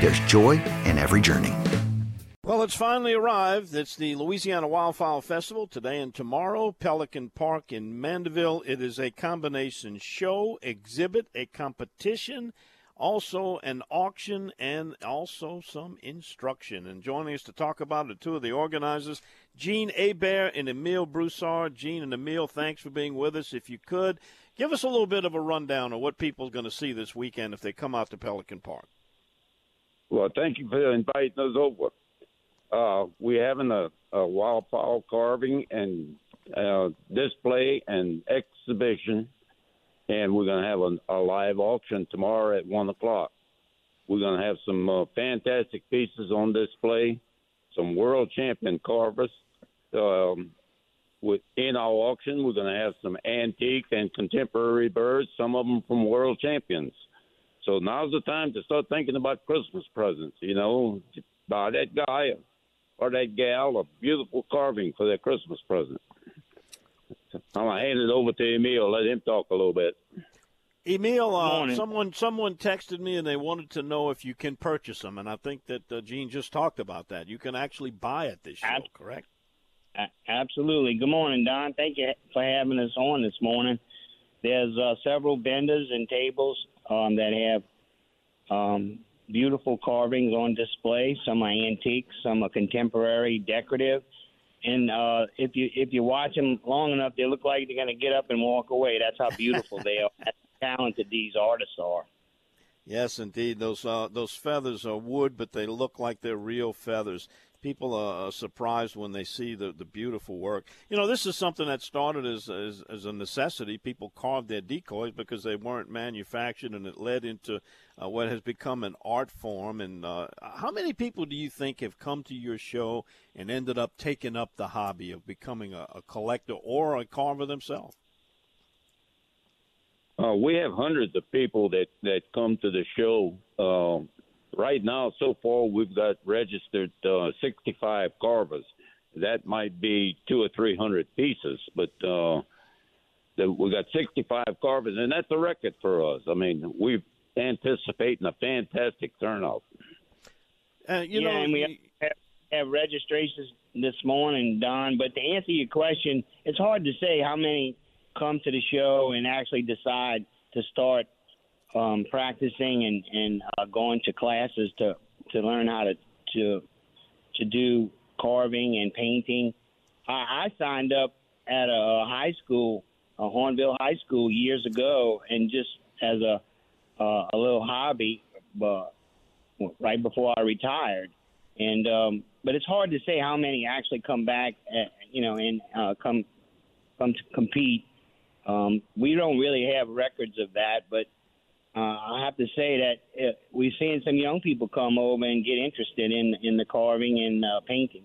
there's joy in every journey. Well, it's finally arrived. It's the Louisiana Wildfowl Festival today and tomorrow, Pelican Park in Mandeville. It is a combination show, exhibit, a competition, also an auction, and also some instruction. And joining us to talk about it, two of the organizers, Gene Hebert and Emile Broussard. Gene and Emile, thanks for being with us. If you could, give us a little bit of a rundown of what people are going to see this weekend if they come out to Pelican Park. Well, thank you for inviting us over. Uh, we're having a, a wildfowl carving and uh, display and exhibition, and we're going to have a, a, live auction tomorrow at one o'clock. We're going to have some uh, fantastic pieces on display, some world champion carvers. Um, within our auction, we're going to have some antique and contemporary birds, some of them from world champions. So now's the time to start thinking about Christmas presents. You know, buy that guy or that gal a beautiful carving for their Christmas present. I'm gonna hand it over to Emile. Let him talk a little bit. Emile, uh, someone someone texted me and they wanted to know if you can purchase them, and I think that uh, Gene just talked about that. You can actually buy it this year, Ab- correct? Absolutely. Good morning, Don. Thank you for having us on this morning. There's uh, several vendors and tables um, that have um, beautiful carvings on display. Some are antique, some are contemporary, decorative. And uh, if you if you watch them long enough, they look like they're going to get up and walk away. That's how beautiful they are. That's how talented these artists are. Yes, indeed. Those uh, those feathers are wood, but they look like they're real feathers people are surprised when they see the, the beautiful work. You know, this is something that started as, as, as a necessity. People carved their decoys because they weren't manufactured, and it led into uh, what has become an art form. And uh, how many people do you think have come to your show and ended up taking up the hobby of becoming a, a collector or a carver themselves? Uh, we have hundreds of people that, that come to the show um, right now, so far, we've got registered uh, 65 carvers. That might be two or three hundred pieces, but uh, the, we got 65 carvers, and that's a record for us. I mean, we're anticipating a fantastic turnout. Uh, you yeah, know, and we have, have registrations this morning, Don. But to answer your question, it's hard to say how many come to the show and actually decide to start um, practicing and, and uh, going to classes to, to learn how to, to, to do carving and painting. I, I signed up at a high school, a Hahnville High School, years ago, and just as a uh, a little hobby, but right before I retired. And um, but it's hard to say how many actually come back, at, you know, and uh, come come to compete. Um, we don't really have records of that, but uh, I have to say that uh, we've seen some young people come over and get interested in in the carving and uh, painting.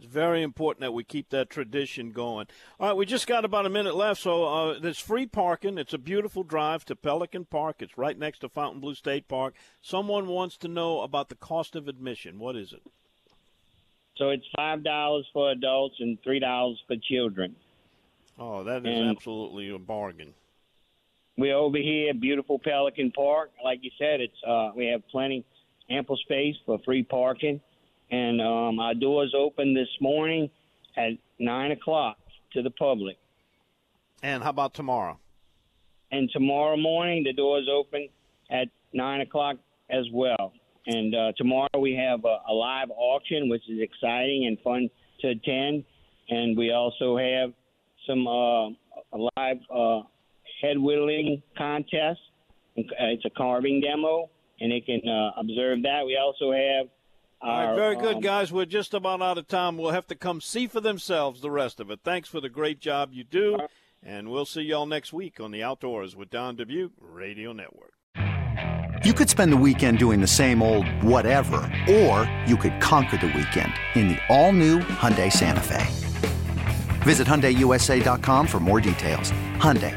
It's very important that we keep that tradition going. All right, we just got about a minute left, so uh, there's free parking. It's a beautiful drive to Pelican Park. It's right next to Fontainebleau State Park. Someone wants to know about the cost of admission. What is it? So it's five dollars for adults and three dollars for children. Oh, that is And- absolutely a bargain. We're over here, at beautiful Pelican Park. Like you said, it's uh, we have plenty, ample space for free parking, and um, our doors open this morning at nine o'clock to the public. And how about tomorrow? And tomorrow morning, the doors open at nine o'clock as well. And uh, tomorrow we have a, a live auction, which is exciting and fun to attend. And we also have some uh, a live uh, head whittling contest. Uh, It's a carving demo, and they can uh, observe that. We also have All our right, very good, um, guys. We're just about out of time. We'll have to come see for themselves the rest of it. Thanks for the great job you do, and we'll see y'all next week on the Outdoors with Don Dubuc Radio Network. You could spend the weekend doing the same old whatever, or you could conquer the weekend in the all-new Hyundai Santa Fe. Visit HyundaiUSA.com for more details. Hyundai,